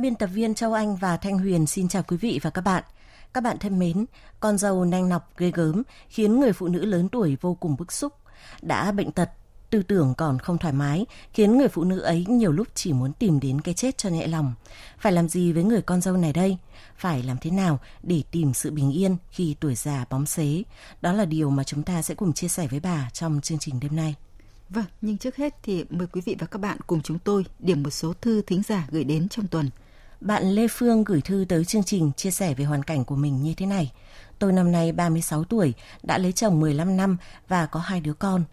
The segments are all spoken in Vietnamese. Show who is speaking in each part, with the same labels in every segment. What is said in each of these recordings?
Speaker 1: Biên tập viên Châu Anh và Thanh Huyền xin chào quý vị và các bạn. Các bạn thân mến, con dâu nanh nọc ghê gớm khiến người phụ nữ lớn tuổi vô cùng bức xúc. Đã bệnh tật, tư tưởng còn không thoải mái khiến người phụ nữ ấy nhiều lúc chỉ muốn tìm đến cái chết cho nhẹ lòng. Phải làm gì với người con dâu này đây? Phải làm thế nào để tìm sự bình yên khi tuổi già bóng xế? Đó là điều mà chúng ta sẽ cùng chia sẻ với bà trong chương trình đêm nay.
Speaker 2: Vâng, nhưng trước hết thì mời quý vị và các bạn cùng chúng tôi điểm một số thư thính giả gửi đến trong tuần.
Speaker 1: Bạn Lê Phương gửi thư tới chương trình chia sẻ về hoàn cảnh của mình như thế này. Tôi năm nay 36 tuổi, đã lấy chồng 15 năm và có hai đứa con.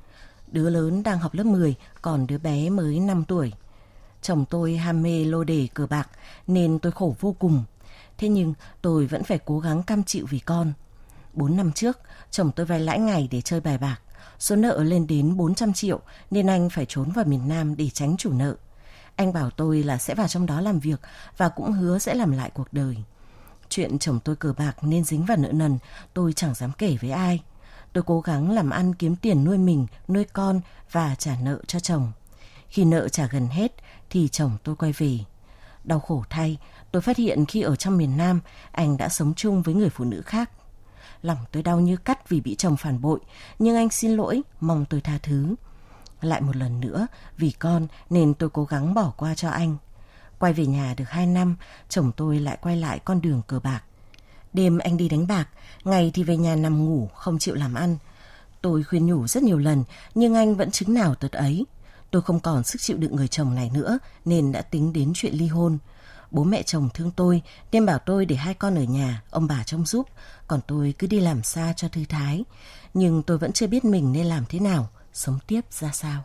Speaker 1: Đứa lớn đang học lớp 10, còn đứa bé mới 5 tuổi. Chồng tôi ham mê lô đề cờ bạc nên tôi khổ vô cùng. Thế nhưng tôi vẫn phải cố gắng cam chịu vì con. 4 năm trước, chồng tôi vay lãi ngày để chơi bài bạc. Số nợ lên đến 400 triệu nên anh phải trốn vào miền Nam để tránh chủ nợ. Anh bảo tôi là sẽ vào trong đó làm việc và cũng hứa sẽ làm lại cuộc đời. Chuyện chồng tôi cờ bạc nên dính vào nợ nần, tôi chẳng dám kể với ai. Tôi cố gắng làm ăn kiếm tiền nuôi mình, nuôi con và trả nợ cho chồng. Khi nợ trả gần hết thì chồng tôi quay về. Đau khổ thay, tôi phát hiện khi ở trong miền Nam, anh đã sống chung với người phụ nữ khác. Lòng tôi đau như cắt vì bị chồng phản bội, nhưng anh xin lỗi, mong tôi tha thứ. Lại một lần nữa, vì con nên tôi cố gắng bỏ qua cho anh. Quay về nhà được hai năm, chồng tôi lại quay lại con đường cờ bạc. Đêm anh đi đánh bạc, ngày thì về nhà nằm ngủ, không chịu làm ăn. Tôi khuyên nhủ rất nhiều lần, nhưng anh vẫn chứng nào tật ấy. Tôi không còn sức chịu đựng người chồng này nữa, nên đã tính đến chuyện ly hôn. Bố mẹ chồng thương tôi, nên bảo tôi để hai con ở nhà, ông bà trông giúp, còn tôi cứ đi làm xa cho thư thái. Nhưng tôi vẫn chưa biết mình nên làm thế nào, sống tiếp ra sao.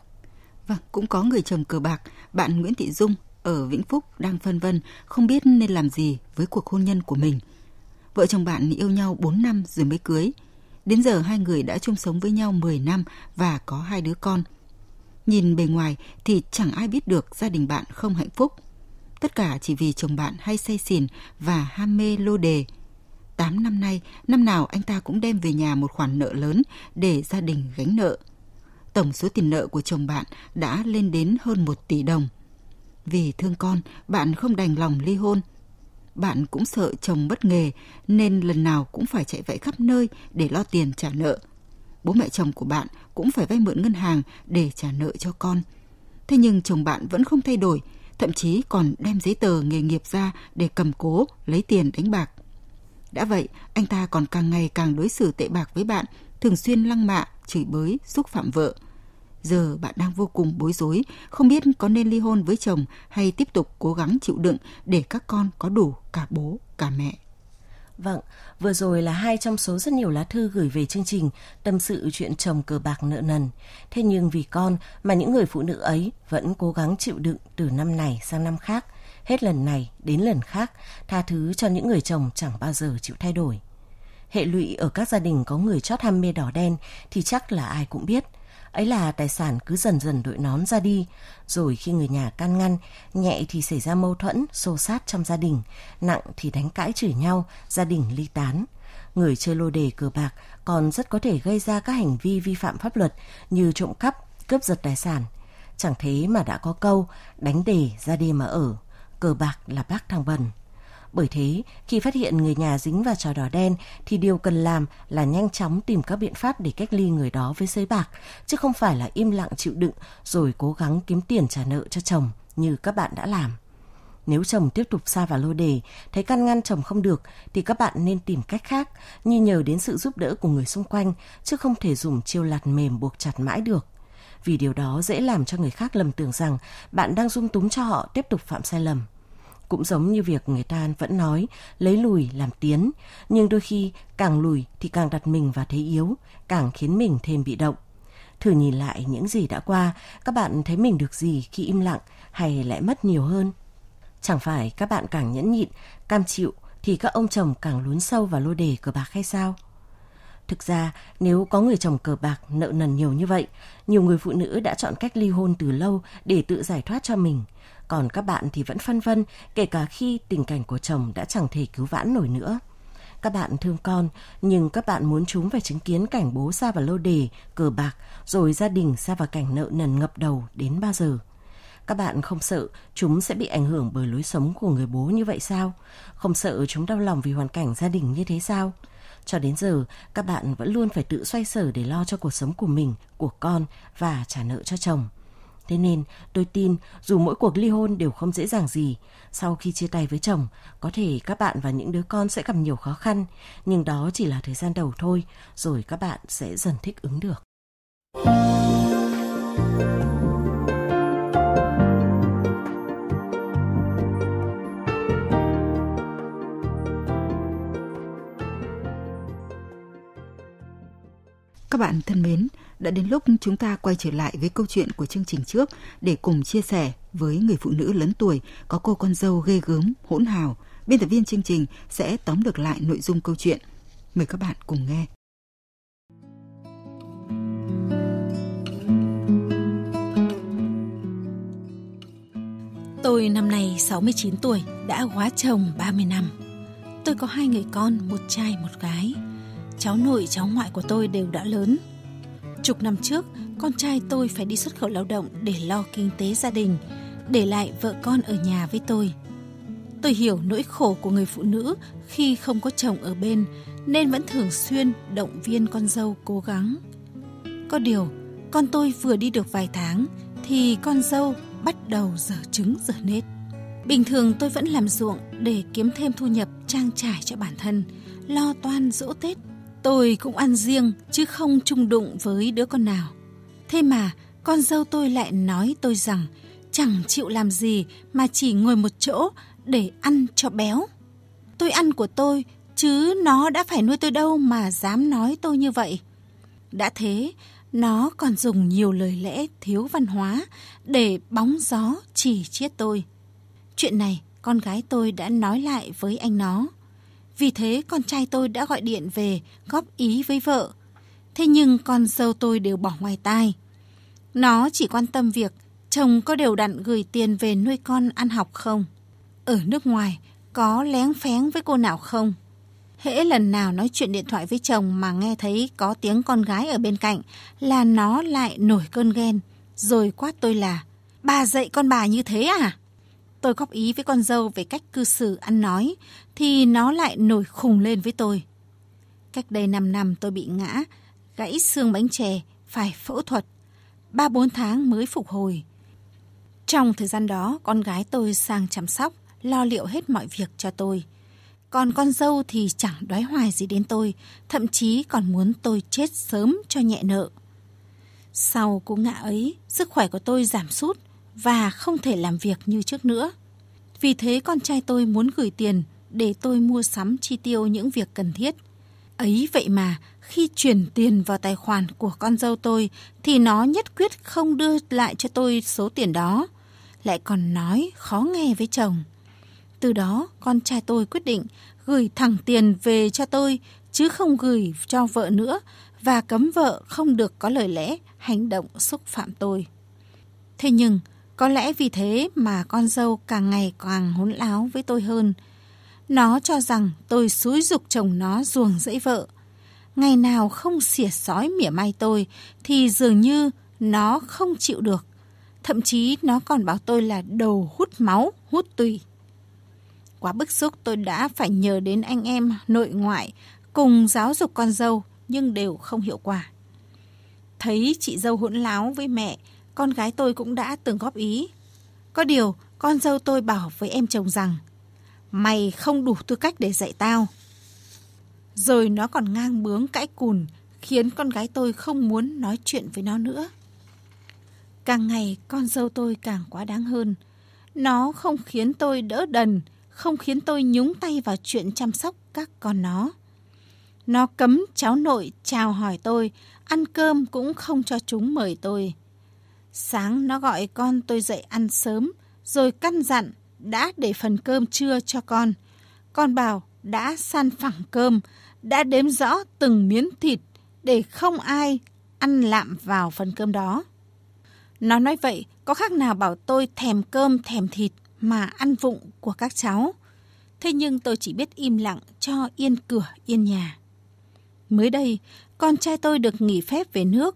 Speaker 2: Vâng, cũng có người chồng cờ bạc, bạn Nguyễn Thị Dung ở Vĩnh Phúc đang phân vân, không biết nên làm gì với cuộc hôn nhân của mình. Vợ chồng bạn yêu nhau 4 năm rồi mới cưới. Đến giờ hai người đã chung sống với nhau 10 năm và có hai đứa con. Nhìn bề ngoài thì chẳng ai biết được gia đình bạn không hạnh phúc. Tất cả chỉ vì chồng bạn hay say xỉn và ham mê lô đề. 8 năm nay, năm nào anh ta cũng đem về nhà một khoản nợ lớn để gia đình gánh nợ. Tổng số tiền nợ của chồng bạn đã lên đến hơn 1 tỷ đồng. Vì thương con, bạn không đành lòng ly hôn. Bạn cũng sợ chồng bất nghề nên lần nào cũng phải chạy vạy khắp nơi để lo tiền trả nợ. Bố mẹ chồng của bạn cũng phải vay mượn ngân hàng để trả nợ cho con. Thế nhưng chồng bạn vẫn không thay đổi, thậm chí còn đem giấy tờ nghề nghiệp ra để cầm cố, lấy tiền đánh bạc. Đã vậy, anh ta còn càng ngày càng đối xử tệ bạc với bạn, thường xuyên lăng mạ, chửi bới, xúc phạm vợ. Giờ bạn đang vô cùng bối rối, không biết có nên ly hôn với chồng hay tiếp tục cố gắng chịu đựng để các con có đủ cả bố, cả mẹ.
Speaker 1: Vâng, vừa rồi là hai trong số rất nhiều lá thư gửi về chương trình tâm sự chuyện chồng cờ bạc nợ nần. Thế nhưng vì con mà những người phụ nữ ấy vẫn cố gắng chịu đựng từ năm này sang năm khác, hết lần này đến lần khác, tha thứ cho những người chồng chẳng bao giờ chịu thay đổi. Hệ lụy ở các gia đình có người chót ham mê đỏ đen thì chắc là ai cũng biết. Ấy là tài sản cứ dần dần đội nón ra đi, rồi khi người nhà can ngăn, nhẹ thì xảy ra mâu thuẫn, xô sát trong gia đình, nặng thì đánh cãi chửi nhau, gia đình ly tán. Người chơi lô đề cờ bạc còn rất có thể gây ra các hành vi vi phạm pháp luật như trộm cắp, cướp giật tài sản. Chẳng thế mà đã có câu đánh đề ra đi mà ở, cờ bạc là bác thằng bần. Bởi thế, khi phát hiện người nhà dính vào trò đỏ đen thì điều cần làm là nhanh chóng tìm các biện pháp để cách ly người đó với sới bạc, chứ không phải là im lặng chịu đựng rồi cố gắng kiếm tiền trả nợ cho chồng như các bạn đã làm. Nếu chồng tiếp tục xa vào lô đề, thấy căn ngăn chồng không được thì các bạn nên tìm cách khác như nhờ đến sự giúp đỡ của người xung quanh chứ không thể dùng chiêu lạt mềm buộc chặt mãi được. Vì điều đó dễ làm cho người khác lầm tưởng rằng bạn đang dung túng cho họ tiếp tục phạm sai lầm. Cũng giống như việc người ta vẫn nói lấy lùi làm tiến, nhưng đôi khi càng lùi thì càng đặt mình vào thế yếu, càng khiến mình thêm bị động. Thử nhìn lại những gì đã qua, các bạn thấy mình được gì khi im lặng hay lại mất nhiều hơn? Chẳng phải các bạn càng nhẫn nhịn, cam chịu thì các ông chồng càng lún sâu vào lô đề cờ bạc hay sao? Thực ra, nếu có người chồng cờ bạc nợ nần nhiều như vậy, nhiều người phụ nữ đã chọn cách ly hôn từ lâu để tự giải thoát cho mình. Còn các bạn thì vẫn phân vân, kể cả khi tình cảnh của chồng đã chẳng thể cứu vãn nổi nữa. Các bạn thương con, nhưng các bạn muốn chúng phải chứng kiến cảnh bố xa vào lô đề, cờ bạc, rồi gia đình xa vào cảnh nợ nần ngập đầu đến bao giờ. Các bạn không sợ chúng sẽ bị ảnh hưởng bởi lối sống của người bố như vậy sao? Không sợ chúng đau lòng vì hoàn cảnh gia đình như thế sao? Cho đến giờ, các bạn vẫn luôn phải tự xoay sở để lo cho cuộc sống của mình, của con và trả nợ cho chồng. Thế nên, tôi tin dù mỗi cuộc ly hôn đều không dễ dàng gì, sau khi chia tay với chồng, có thể các bạn và những đứa con sẽ gặp nhiều khó khăn, nhưng đó chỉ là thời gian đầu thôi, rồi các bạn sẽ dần thích ứng được.
Speaker 2: Các bạn thân mến, đã đến lúc chúng ta quay trở lại với câu chuyện của chương trình trước để cùng chia sẻ với người phụ nữ lớn tuổi có cô con dâu ghê gớm, hỗn hào. Biên tập viên chương trình sẽ tóm được lại nội dung câu chuyện. Mời các bạn cùng nghe.
Speaker 3: Tôi năm nay 69 tuổi, đã quá chồng 30 năm. Tôi có hai người con, một trai một gái. Cháu nội, cháu ngoại của tôi đều đã lớn. Chục năm trước, con trai tôi phải đi xuất khẩu lao động để lo kinh tế gia đình, để lại vợ con ở nhà với tôi. Tôi hiểu nỗi khổ của người phụ nữ khi không có chồng ở bên nên vẫn thường xuyên động viên con dâu cố gắng. Có điều, con tôi vừa đi được vài tháng thì con dâu bắt đầu dở trứng dở nết. Bình thường tôi vẫn làm ruộng để kiếm thêm thu nhập trang trải cho bản thân, lo toan dỗ Tết Tôi cũng ăn riêng chứ không chung đụng với đứa con nào. Thế mà con dâu tôi lại nói tôi rằng chẳng chịu làm gì mà chỉ ngồi một chỗ để ăn cho béo. Tôi ăn của tôi chứ nó đã phải nuôi tôi đâu mà dám nói tôi như vậy. Đã thế, nó còn dùng nhiều lời lẽ thiếu văn hóa để bóng gió chỉ chiết tôi. Chuyện này con gái tôi đã nói lại với anh nó. Vì thế con trai tôi đã gọi điện về góp ý với vợ. Thế nhưng con dâu tôi đều bỏ ngoài tai. Nó chỉ quan tâm việc chồng có đều đặn gửi tiền về nuôi con ăn học không. Ở nước ngoài có lén phén với cô nào không. Hễ lần nào nói chuyện điện thoại với chồng mà nghe thấy có tiếng con gái ở bên cạnh là nó lại nổi cơn ghen. Rồi quát tôi là, bà dạy con bà như thế à? Tôi góp ý với con dâu về cách cư xử ăn nói, thì nó lại nổi khùng lên với tôi. Cách đây 5 năm tôi bị ngã, gãy xương bánh chè, phải phẫu thuật. 3-4 tháng mới phục hồi. Trong thời gian đó, con gái tôi sang chăm sóc, lo liệu hết mọi việc cho tôi. Còn con dâu thì chẳng đoái hoài gì đến tôi, thậm chí còn muốn tôi chết sớm cho nhẹ nợ. Sau cú ngã ấy, sức khỏe của tôi giảm sút, và không thể làm việc như trước nữa. Vì thế con trai tôi muốn gửi tiền để tôi mua sắm chi tiêu những việc cần thiết. Ấy vậy mà, khi chuyển tiền vào tài khoản của con dâu tôi, thì nó nhất quyết không đưa lại cho tôi số tiền đó. Lại còn nói khó nghe với chồng. Từ đó, con trai tôi quyết định gửi thẳng tiền về cho tôi, chứ không gửi cho vợ nữa, và cấm vợ không được có lời lẽ, hành động xúc phạm tôi. Thế nhưng có lẽ vì thế mà con dâu càng ngày càng hỗn láo với tôi hơn. Nó cho rằng tôi xúi dục chồng nó ruồng dẫy vợ. Ngày nào không xỉa sói mỉa mai tôi thì dường như nó không chịu được. Thậm chí nó còn bảo tôi là đầu hút máu, hút tùy. Quá bức xúc tôi đã phải nhờ đến anh em nội ngoại cùng giáo dục con dâu nhưng đều không hiệu quả. Thấy chị dâu hỗn láo với mẹ con gái tôi cũng đã từng góp ý. Có điều, con dâu tôi bảo với em chồng rằng, mày không đủ tư cách để dạy tao. Rồi nó còn ngang bướng cãi cùn, khiến con gái tôi không muốn nói chuyện với nó nữa. Càng ngày, con dâu tôi càng quá đáng hơn. Nó không khiến tôi đỡ đần, không khiến tôi nhúng tay vào chuyện chăm sóc các con nó. Nó cấm cháu nội chào hỏi tôi, ăn cơm cũng không cho chúng mời tôi. Sáng nó gọi con tôi dậy ăn sớm, rồi căn dặn đã để phần cơm trưa cho con. Con bảo đã san phẳng cơm, đã đếm rõ từng miếng thịt để không ai ăn lạm vào phần cơm đó. Nó nói vậy có khác nào bảo tôi thèm cơm thèm thịt mà ăn vụng của các cháu. Thế nhưng tôi chỉ biết im lặng cho yên cửa yên nhà. Mới đây, con trai tôi được nghỉ phép về nước.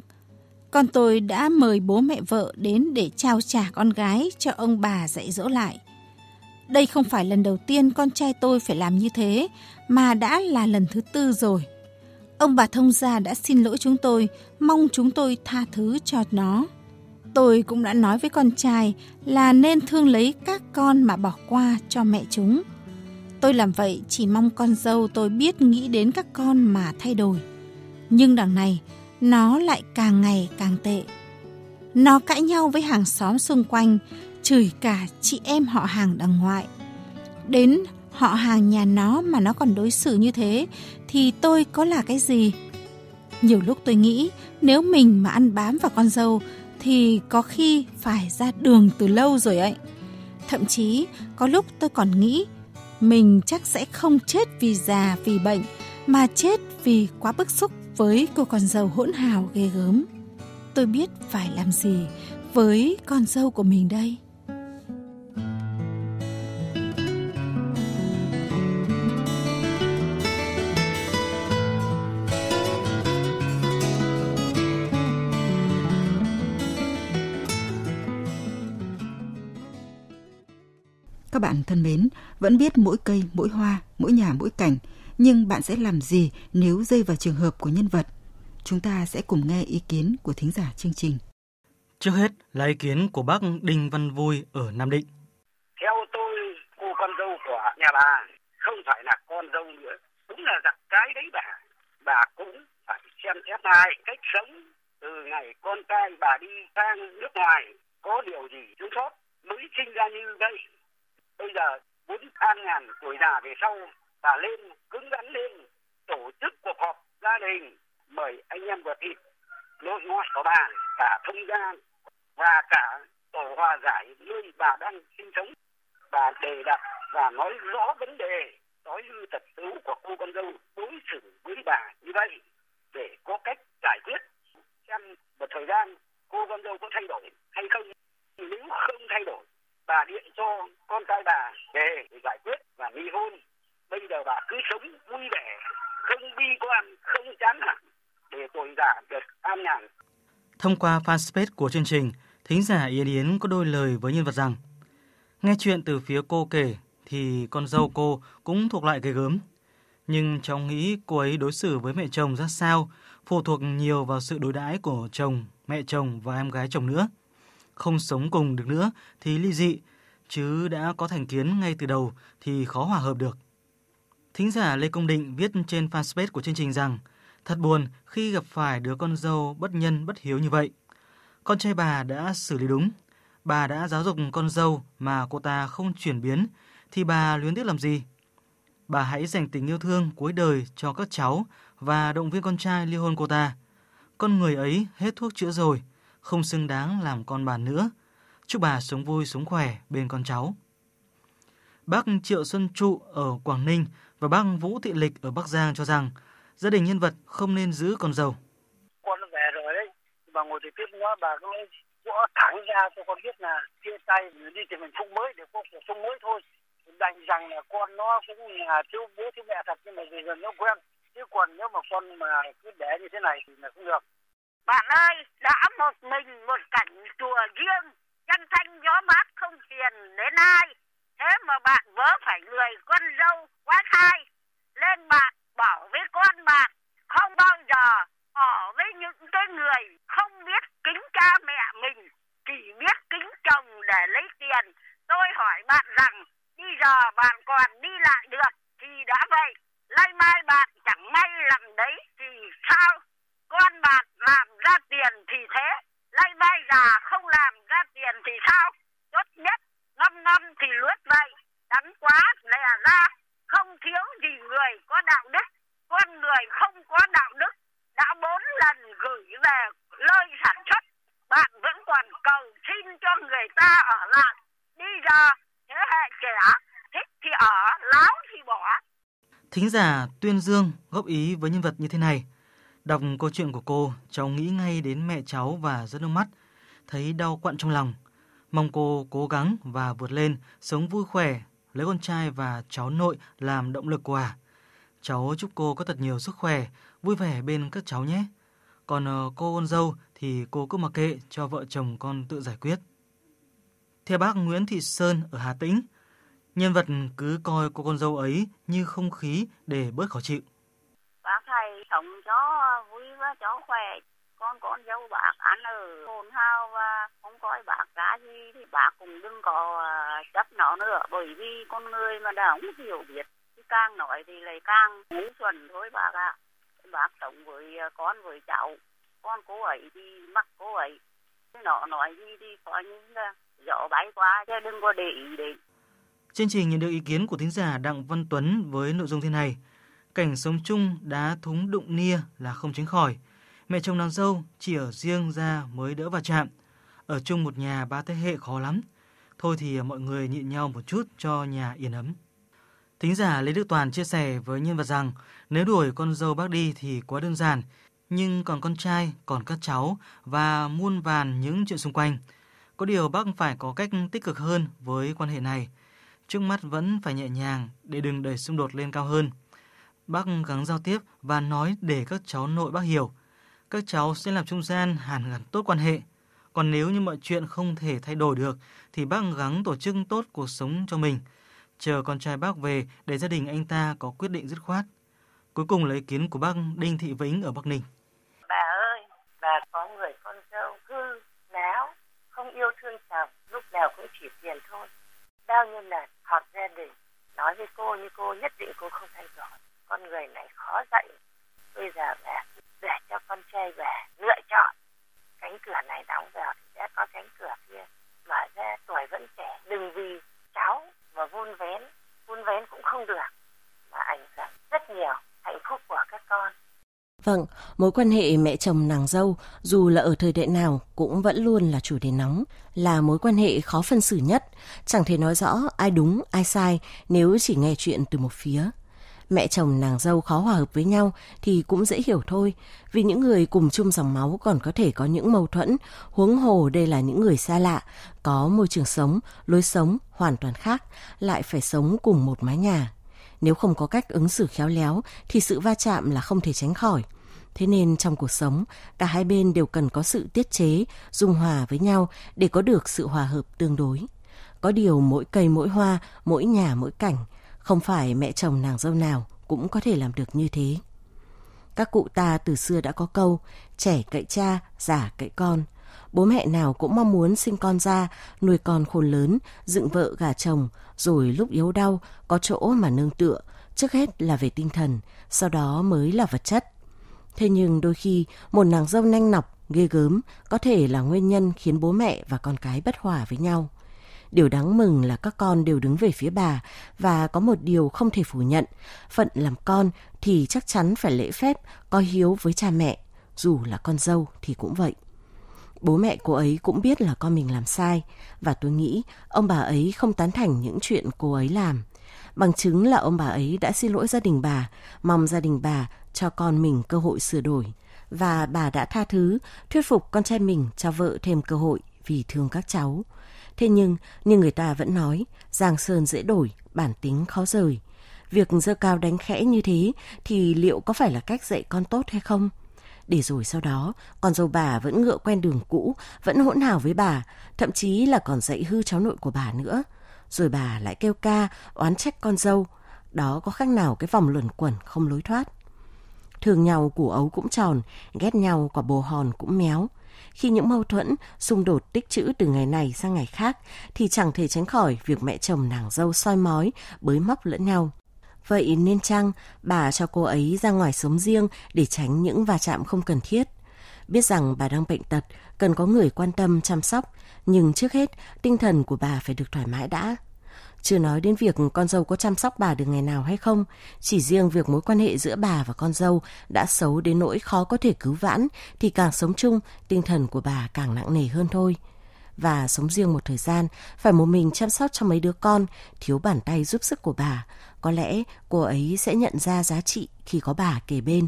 Speaker 3: Con tôi đã mời bố mẹ vợ đến để trao trả con gái cho ông bà dạy dỗ lại. Đây không phải lần đầu tiên con trai tôi phải làm như thế, mà đã là lần thứ tư rồi. Ông bà thông gia đã xin lỗi chúng tôi, mong chúng tôi tha thứ cho nó. Tôi cũng đã nói với con trai là nên thương lấy các con mà bỏ qua cho mẹ chúng. Tôi làm vậy chỉ mong con dâu tôi biết nghĩ đến các con mà thay đổi. Nhưng đằng này, nó lại càng ngày càng tệ. Nó cãi nhau với hàng xóm xung quanh, chửi cả chị em họ hàng đằng ngoại. Đến họ hàng nhà nó mà nó còn đối xử như thế thì tôi có là cái gì? Nhiều lúc tôi nghĩ nếu mình mà ăn bám vào con dâu thì có khi phải ra đường từ lâu rồi ấy. Thậm chí có lúc tôi còn nghĩ mình chắc sẽ không chết vì già vì bệnh mà chết vì quá bức xúc với cô con dâu hỗn hào ghê gớm. Tôi biết phải làm gì với con dâu của mình đây.
Speaker 2: Các bạn thân mến, vẫn biết mỗi cây, mỗi hoa, mỗi nhà, mỗi cảnh, nhưng bạn sẽ làm gì nếu rơi vào trường hợp của nhân vật? Chúng ta sẽ cùng nghe ý kiến của thính giả chương trình.
Speaker 4: Trước hết là ý kiến của bác Đinh Văn Vui ở Nam Định.
Speaker 5: Theo tôi, cô con dâu của nhà bà không phải là con dâu nữa. Đúng là giặc cái đấy bà. Bà cũng phải xem xét lại cách sống từ ngày con trai bà đi sang nước ngoài có điều gì thiếu sót mới sinh ra như vậy bây giờ muốn an ngàn tuổi già về sau bà lên, cứng rắn lên, tổ chức cuộc họp gia đình, mời anh em vợ thịt, nội ngoại của bà cả thông gia và cả tổ hòa giải nơi bà đang sinh sống. Bà đề đặt và nói rõ vấn đề, nói như thật xấu của cô con dâu đối xử với bà như vậy, để có cách giải quyết. Xem một thời gian cô con dâu có thay đổi hay không. Nếu không thay đổi, bà điện cho con trai bà về để giải quyết và ly hôn bây giờ bà cứ sống vui vẻ không bi quan không chán nản để tuổi già được an nhàn
Speaker 4: Thông qua fanpage của chương trình, thính giả Yến Yến có đôi lời với nhân vật rằng Nghe chuyện từ phía cô kể thì con dâu cô cũng thuộc loại ghê gớm. Nhưng cháu nghĩ cô ấy đối xử với mẹ chồng ra sao phụ thuộc nhiều vào sự đối đãi của chồng, mẹ chồng và em gái chồng nữa không sống cùng được nữa thì ly dị, chứ đã có thành kiến ngay từ đầu thì khó hòa hợp được. Thính giả Lê Công Định viết trên fanpage của chương trình rằng thật buồn khi gặp phải đứa con dâu bất nhân bất hiếu như vậy. Con trai bà đã xử lý đúng, bà đã giáo dục con dâu mà cô ta không chuyển biến thì bà luyến tiếc làm gì? Bà hãy dành tình yêu thương cuối đời cho các cháu và động viên con trai ly hôn cô ta. Con người ấy hết thuốc chữa rồi, không xứng đáng làm con bà nữa. Chúc bà sống vui sống khỏe bên con cháu. Bác Triệu Xuân Trụ ở Quảng Ninh và bác Vũ Thị Lịch ở Bắc Giang cho rằng gia đình nhân vật không nên giữ con dâu.
Speaker 5: Con về rồi đấy, bà ngồi thì tiếp nó bà cứ gõ thẳng ra cho con biết là chia tay đi tìm mình phúc mới để có cuộc sống mới thôi. Đành rằng là con nó cũng là thiếu bố thiếu mẹ thật nhưng mà dần dần nó quen. Chứ còn nếu mà con mà cứ để như thế này thì là không được.
Speaker 6: Bạn ơi, đã một mình một cảnh chùa riêng, chân thanh gió mát không phiền đến ai. Thế mà bạn vớ phải người con dâu quá thai. Lên bạn bảo với con bạn, không bao giờ ở với những cái người không biết kính cha mẹ mình, chỉ biết kính chồng để lấy tiền. Tôi hỏi bạn rằng, bây giờ bạn còn đi lại được thì đã vậy, nay mai bạn chẳng may làm đấy thì sao? con bạn làm ra tiền thì thế lay mai già không làm ra tiền thì sao tốt nhất năm năm thì lướt vậy đắng quá lè ra. Không thiếu gì người có đạo đức con con người không có đạo đức. Đã bốn lần gửi về nơi sản xuất bạn vẫn còn cầu xin cho người ta ở lại. Đi giờ thế hệ trẻ thích thì ở láo thì bỏ.
Speaker 4: Thính giả Tuyên Dương góp ý với nhân vật như thế này. Đọc câu chuyện của cô, cháu nghĩ ngay đến mẹ cháu và rất nước mắt, thấy đau quặn trong lòng. Mong cô cố gắng và vượt lên, sống vui khỏe, lấy con trai và cháu nội làm động lực của à. Cháu chúc cô có thật nhiều sức khỏe, vui vẻ bên các cháu nhé. Còn ờ, cô con dâu thì cô cứ mặc kệ cho vợ chồng con tự giải quyết. Theo bác Nguyễn Thị Sơn ở Hà Tĩnh, nhân vật cứ coi cô con dâu ấy như không khí để bớt khó chịu.
Speaker 6: Bác thầy sống cho vui và cho khỏe, con con dâu bác ăn ở hồn hao và không coi bác ra gì thì bác cũng đừng có à, chấp nó nữa bởi vì con người mà đã không hiểu biết thì càng nói thì lại càng ngu xuẩn thôi bác ạ. À. Bác sống với à, con với cháu, con cô ấy thì mắc cô ấy. Nó nói gì thì có những gió bay qua chứ đừng có để ý đến.
Speaker 4: Chương trình nhận được ý kiến của thính giả Đặng Văn Tuấn với nội dung thế này. Cảnh sống chung đá thúng đụng nia là không tránh khỏi. Mẹ chồng nàng dâu chỉ ở riêng ra mới đỡ vào chạm. Ở chung một nhà ba thế hệ khó lắm. Thôi thì mọi người nhịn nhau một chút cho nhà yên ấm. Thính giả Lê Đức Toàn chia sẻ với nhân vật rằng nếu đuổi con dâu bác đi thì quá đơn giản, nhưng còn con trai, còn các cháu và muôn vàn những chuyện xung quanh. Có điều bác phải có cách tích cực hơn với quan hệ này. Trước mắt vẫn phải nhẹ nhàng để đừng đẩy xung đột lên cao hơn. Bác gắng giao tiếp và nói để các cháu nội bác hiểu. Các cháu sẽ làm trung gian hàn gắn tốt quan hệ. Còn nếu như mọi chuyện không thể thay đổi được thì bác gắng tổ chức tốt cuộc sống cho mình. Chờ con trai bác về để gia đình anh ta có quyết định dứt khoát. Cuối cùng lấy ý kiến của bác Đinh Thị Vĩnh ở Bắc Ninh.
Speaker 7: Bà ơi, bà có người con dâu hư, láo, không yêu thương chồng, lúc nào cũng chỉ tiền thôi. Bao nhiêu lần họp gia đình, nói với cô như cô nhất định cô không thay đổi. Con người này khó dạy. Bây giờ bà để cho con trai về lựa chọn. Cánh cửa này đóng vào thì sẽ có cánh cửa kia. Mở ra tuổi vẫn trẻ, đừng vì cháu mà vun vén. Vun vén cũng không được. Mà ảnh hưởng rất nhiều hạnh phúc của các con.
Speaker 1: Vâng, mối quan hệ mẹ chồng nàng dâu dù là ở thời đại nào cũng vẫn luôn là chủ đề nóng, là mối quan hệ khó phân xử nhất, chẳng thể nói rõ ai đúng ai sai nếu chỉ nghe chuyện từ một phía. Mẹ chồng nàng dâu khó hòa hợp với nhau thì cũng dễ hiểu thôi, vì những người cùng chung dòng máu còn có thể có những mâu thuẫn, huống hồ đây là những người xa lạ, có môi trường sống, lối sống hoàn toàn khác, lại phải sống cùng một mái nhà. Nếu không có cách ứng xử khéo léo thì sự va chạm là không thể tránh khỏi. Thế nên trong cuộc sống, cả hai bên đều cần có sự tiết chế, dung hòa với nhau để có được sự hòa hợp tương đối. Có điều mỗi cây mỗi hoa, mỗi nhà mỗi cảnh, không phải mẹ chồng nàng dâu nào cũng có thể làm được như thế. Các cụ ta từ xưa đã có câu, trẻ cậy cha, già cậy con. Bố mẹ nào cũng mong muốn sinh con ra, nuôi con khôn lớn, dựng vợ gả chồng, rồi lúc yếu đau, có chỗ mà nương tựa, trước hết là về tinh thần, sau đó mới là vật chất. Thế nhưng đôi khi một nàng dâu nanh nọc, ghê gớm có thể là nguyên nhân khiến bố mẹ và con cái bất hòa với nhau. Điều đáng mừng là các con đều đứng về phía bà và có một điều không thể phủ nhận, phận làm con thì chắc chắn phải lễ phép, có hiếu với cha mẹ, dù là con dâu thì cũng vậy. Bố mẹ cô ấy cũng biết là con mình làm sai và tôi nghĩ ông bà ấy không tán thành những chuyện cô ấy làm. Bằng chứng là ông bà ấy đã xin lỗi gia đình bà, mong gia đình bà cho con mình cơ hội sửa đổi. Và bà đã tha thứ, thuyết phục con trai mình cho vợ thêm cơ hội vì thương các cháu. Thế nhưng, như người ta vẫn nói, giang sơn dễ đổi, bản tính khó rời. Việc dơ cao đánh khẽ như thế thì liệu có phải là cách dạy con tốt hay không? Để rồi sau đó, con dâu bà vẫn ngựa quen đường cũ, vẫn hỗn hào với bà, thậm chí là còn dạy hư cháu nội của bà nữa. Rồi bà lại kêu ca, oán trách con dâu. Đó có khác nào cái vòng luẩn quẩn không lối thoát. Thường nhau củ ấu cũng tròn, ghét nhau quả bồ hòn cũng méo. Khi những mâu thuẫn, xung đột tích trữ từ ngày này sang ngày khác thì chẳng thể tránh khỏi việc mẹ chồng nàng dâu soi mói, bới móc lẫn nhau. Vậy nên chăng bà cho cô ấy ra ngoài sống riêng để tránh những va chạm không cần thiết? Biết rằng bà đang bệnh tật, cần có người quan tâm chăm sóc, nhưng trước hết tinh thần của bà phải được thoải mái đã. Chưa nói đến việc con dâu có chăm sóc bà được ngày nào hay không, chỉ riêng việc mối quan hệ giữa bà và con dâu đã xấu đến nỗi khó có thể cứu vãn thì càng sống chung, tinh thần của bà càng nặng nề hơn thôi và sống riêng một thời gian, phải một mình chăm sóc cho mấy đứa con, thiếu bàn tay giúp sức của bà. Có lẽ cô ấy sẽ nhận ra giá trị khi có bà kề bên.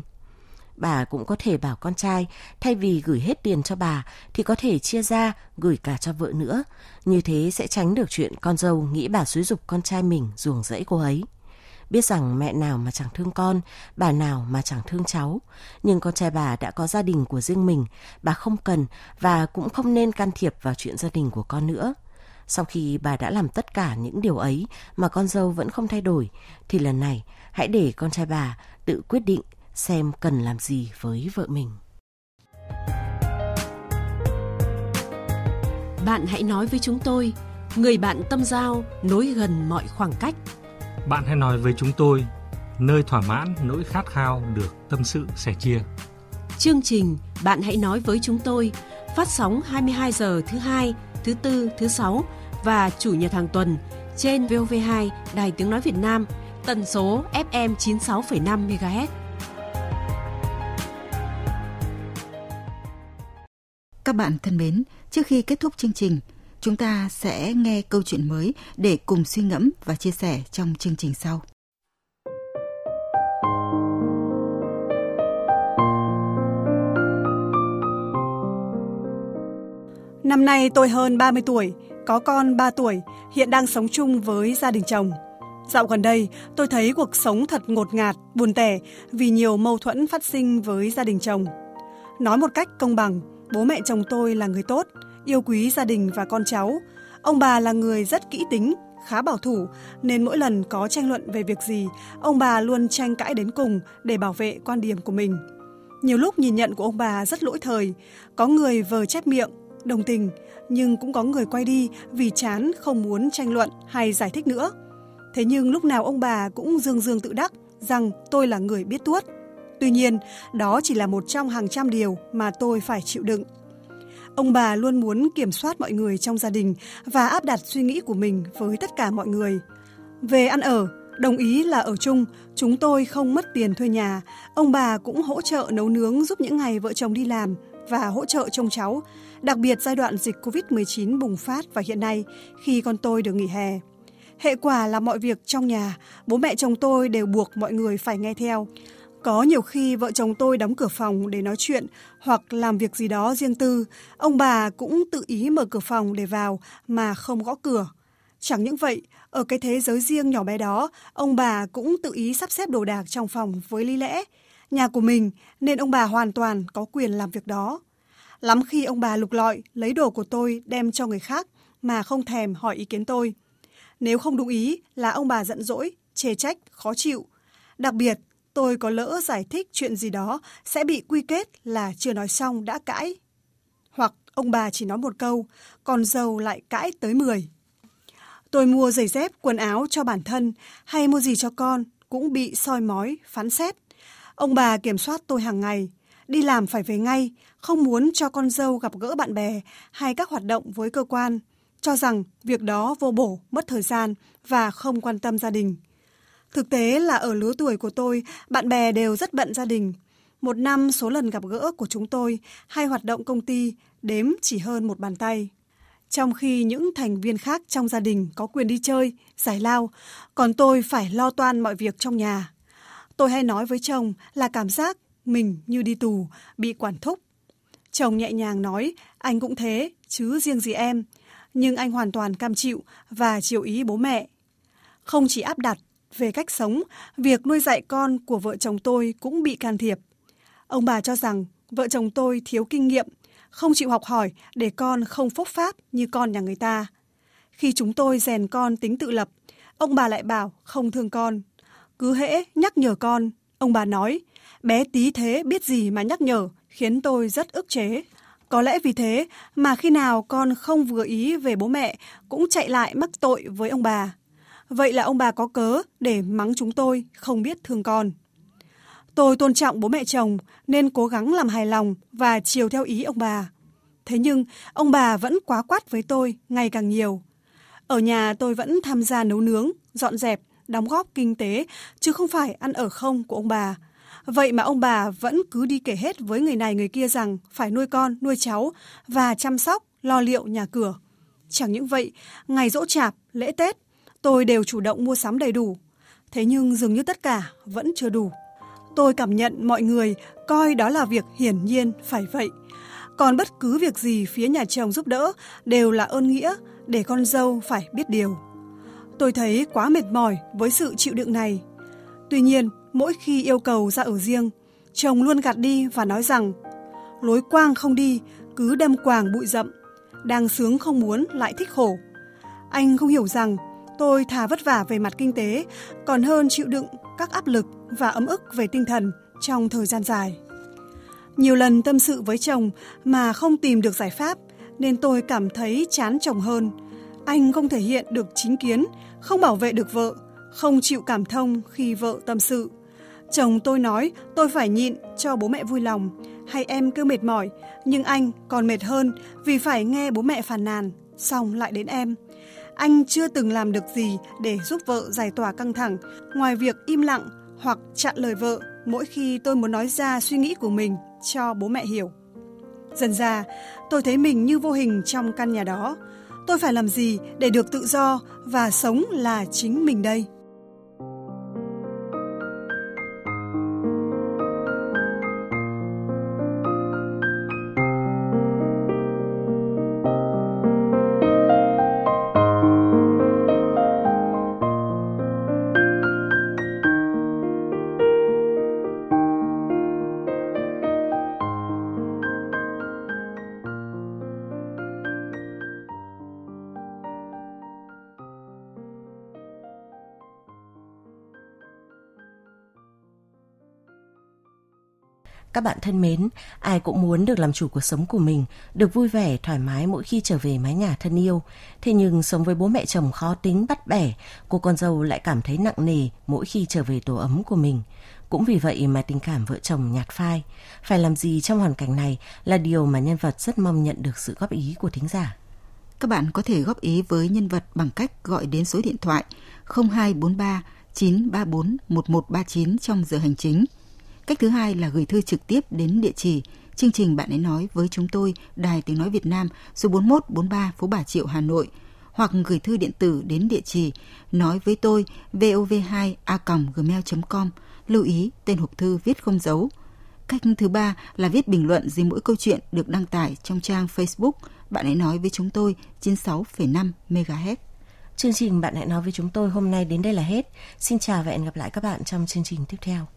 Speaker 1: Bà cũng có thể bảo con trai, thay vì gửi hết tiền cho bà, thì có thể chia ra, gửi cả cho vợ nữa. Như thế sẽ tránh được chuyện con dâu nghĩ bà xúi dục con trai mình ruồng rẫy cô ấy biết rằng mẹ nào mà chẳng thương con, bà nào mà chẳng thương cháu. Nhưng con trai bà đã có gia đình của riêng mình, bà không cần và cũng không nên can thiệp vào chuyện gia đình của con nữa. Sau khi bà đã làm tất cả những điều ấy mà con dâu vẫn không thay đổi, thì lần này hãy để con trai bà tự quyết định xem cần làm gì với vợ mình.
Speaker 8: Bạn hãy nói với chúng tôi, người bạn tâm giao nối gần mọi khoảng cách
Speaker 9: bạn hãy nói với chúng tôi nơi thỏa mãn nỗi khát khao được tâm sự sẻ chia.
Speaker 8: Chương trình Bạn hãy nói với chúng tôi phát sóng 22 giờ thứ hai, thứ tư, thứ sáu và chủ nhật hàng tuần trên VOV2 Đài Tiếng Nói Việt Nam, tần số FM 96,5 MHz.
Speaker 2: Các bạn thân mến, trước khi kết thúc chương trình, Chúng ta sẽ nghe câu chuyện mới để cùng suy ngẫm và chia sẻ trong chương trình sau.
Speaker 10: Năm nay tôi hơn 30 tuổi, có con 3 tuổi, hiện đang sống chung với gia đình chồng. Dạo gần đây, tôi thấy cuộc sống thật ngột ngạt, buồn tẻ vì nhiều mâu thuẫn phát sinh với gia đình chồng. Nói một cách công bằng, bố mẹ chồng tôi là người tốt, yêu quý gia đình và con cháu. Ông bà là người rất kỹ tính, khá bảo thủ nên mỗi lần có tranh luận về việc gì, ông bà luôn tranh cãi đến cùng để bảo vệ quan điểm của mình. Nhiều lúc nhìn nhận của ông bà rất lỗi thời, có người vờ chép miệng, đồng tình, nhưng cũng có người quay đi vì chán không muốn tranh luận hay giải thích nữa. Thế nhưng lúc nào ông bà cũng dương dương tự đắc rằng tôi là người biết tuốt. Tuy nhiên, đó chỉ là một trong hàng trăm điều mà tôi phải chịu đựng. Ông bà luôn muốn kiểm soát mọi người trong gia đình và áp đặt suy nghĩ của mình với tất cả mọi người. Về ăn ở, đồng ý là ở chung, chúng tôi không mất tiền thuê nhà. Ông bà cũng hỗ trợ nấu nướng giúp những ngày vợ chồng đi làm và hỗ trợ trông cháu, đặc biệt giai đoạn dịch Covid-19 bùng phát và hiện nay khi con tôi được nghỉ hè. Hệ quả là mọi việc trong nhà, bố mẹ chồng tôi đều buộc mọi người phải nghe theo. Có nhiều khi vợ chồng tôi đóng cửa phòng để nói chuyện hoặc làm việc gì đó riêng tư, ông bà cũng tự ý mở cửa phòng để vào mà không gõ cửa. Chẳng những vậy, ở cái thế giới riêng nhỏ bé đó, ông bà cũng tự ý sắp xếp đồ đạc trong phòng với lý lẽ. Nhà của mình nên ông bà hoàn toàn có quyền làm việc đó. Lắm khi ông bà lục lọi, lấy đồ của tôi đem cho người khác mà không thèm hỏi ý kiến tôi. Nếu không đúng ý là ông bà giận dỗi, chê trách, khó chịu. Đặc biệt, tôi có lỡ giải thích chuyện gì đó sẽ bị quy kết là chưa nói xong đã cãi. Hoặc ông bà chỉ nói một câu, còn dâu lại cãi tới 10. Tôi mua giày dép, quần áo cho bản thân hay mua gì cho con cũng bị soi mói, phán xét. Ông bà kiểm soát tôi hàng ngày, đi làm phải về ngay, không muốn cho con dâu gặp gỡ bạn bè hay các hoạt động với cơ quan, cho rằng việc đó vô bổ, mất thời gian và không quan tâm gia đình. Thực tế là ở lứa tuổi của tôi, bạn bè đều rất bận gia đình. Một năm số lần gặp gỡ của chúng tôi hay hoạt động công ty đếm chỉ hơn một bàn tay. Trong khi những thành viên khác trong gia đình có quyền đi chơi, giải lao, còn tôi phải lo toan mọi việc trong nhà. Tôi hay nói với chồng là cảm giác mình như đi tù, bị quản thúc. Chồng nhẹ nhàng nói, anh cũng thế, chứ riêng gì em. Nhưng anh hoàn toàn cam chịu và chiều ý bố mẹ. Không chỉ áp đặt về cách sống, việc nuôi dạy con của vợ chồng tôi cũng bị can thiệp. Ông bà cho rằng vợ chồng tôi thiếu kinh nghiệm, không chịu học hỏi để con không phúc pháp như con nhà người ta. Khi chúng tôi rèn con tính tự lập, ông bà lại bảo không thương con. Cứ hễ nhắc nhở con, ông bà nói, bé tí thế biết gì mà nhắc nhở, khiến tôi rất ức chế. Có lẽ vì thế mà khi nào con không vừa ý về bố mẹ cũng chạy lại mắc tội với ông bà. Vậy là ông bà có cớ để mắng chúng tôi không biết thương con. Tôi tôn trọng bố mẹ chồng nên cố gắng làm hài lòng và chiều theo ý ông bà. Thế nhưng ông bà vẫn quá quát với tôi ngày càng nhiều. Ở nhà tôi vẫn tham gia nấu nướng, dọn dẹp, đóng góp kinh tế, chứ không phải ăn ở không của ông bà. Vậy mà ông bà vẫn cứ đi kể hết với người này người kia rằng phải nuôi con, nuôi cháu và chăm sóc, lo liệu nhà cửa. Chẳng những vậy, ngày dỗ chạp, lễ Tết, tôi đều chủ động mua sắm đầy đủ. Thế nhưng dường như tất cả vẫn chưa đủ. Tôi cảm nhận mọi người coi đó là việc hiển nhiên phải vậy. Còn bất cứ việc gì phía nhà chồng giúp đỡ đều là ơn nghĩa để con dâu phải biết điều. Tôi thấy quá mệt mỏi với sự chịu đựng này. Tuy nhiên, mỗi khi yêu cầu ra ở riêng, chồng luôn gạt đi và nói rằng lối quang không đi, cứ đâm quàng bụi rậm, đang sướng không muốn lại thích khổ. Anh không hiểu rằng tôi thà vất vả về mặt kinh tế còn hơn chịu đựng các áp lực và ấm ức về tinh thần trong thời gian dài. Nhiều lần tâm sự với chồng mà không tìm được giải pháp nên tôi cảm thấy chán chồng hơn. Anh không thể hiện được chính kiến, không bảo vệ được vợ, không chịu cảm thông khi vợ tâm sự. Chồng tôi nói tôi phải nhịn cho bố mẹ vui lòng, hay em cứ mệt mỏi, nhưng anh còn mệt hơn vì phải nghe bố mẹ phàn nàn, xong lại đến em. Anh chưa từng làm được gì để giúp vợ giải tỏa căng thẳng, ngoài việc im lặng hoặc chặn lời vợ mỗi khi tôi muốn nói ra suy nghĩ của mình cho bố mẹ hiểu. Dần ra, tôi thấy mình như vô hình trong căn nhà đó. Tôi phải làm gì để được tự do và sống là chính mình đây?
Speaker 1: Các bạn thân mến, ai cũng muốn được làm chủ cuộc sống của mình, được vui vẻ, thoải mái mỗi khi trở về mái nhà thân yêu. Thế nhưng sống với bố mẹ chồng khó tính, bắt bẻ, cô con dâu lại cảm thấy nặng nề mỗi khi trở về tổ ấm của mình. Cũng vì vậy mà tình cảm vợ chồng nhạt phai. Phải làm gì trong hoàn cảnh này là điều mà nhân vật rất mong nhận được sự góp ý của thính giả.
Speaker 2: Các bạn có thể góp ý với nhân vật bằng cách gọi đến số điện thoại 0243 934 1139 trong giờ hành chính – Cách thứ hai là gửi thư trực tiếp đến địa chỉ chương trình bạn ấy nói với chúng tôi Đài Tiếng Nói Việt Nam số 4143 phố Bà Triệu Hà Nội hoặc gửi thư điện tử đến địa chỉ nói với tôi vov2 a gmail.com lưu ý tên hộp thư viết không dấu. Cách thứ ba là viết bình luận dưới mỗi câu chuyện được đăng tải trong trang Facebook bạn hãy nói với chúng tôi 96,5 MHz.
Speaker 1: Chương trình Bạn hãy nói với chúng tôi hôm nay đến đây là hết. Xin chào và hẹn gặp lại các bạn trong chương trình tiếp theo.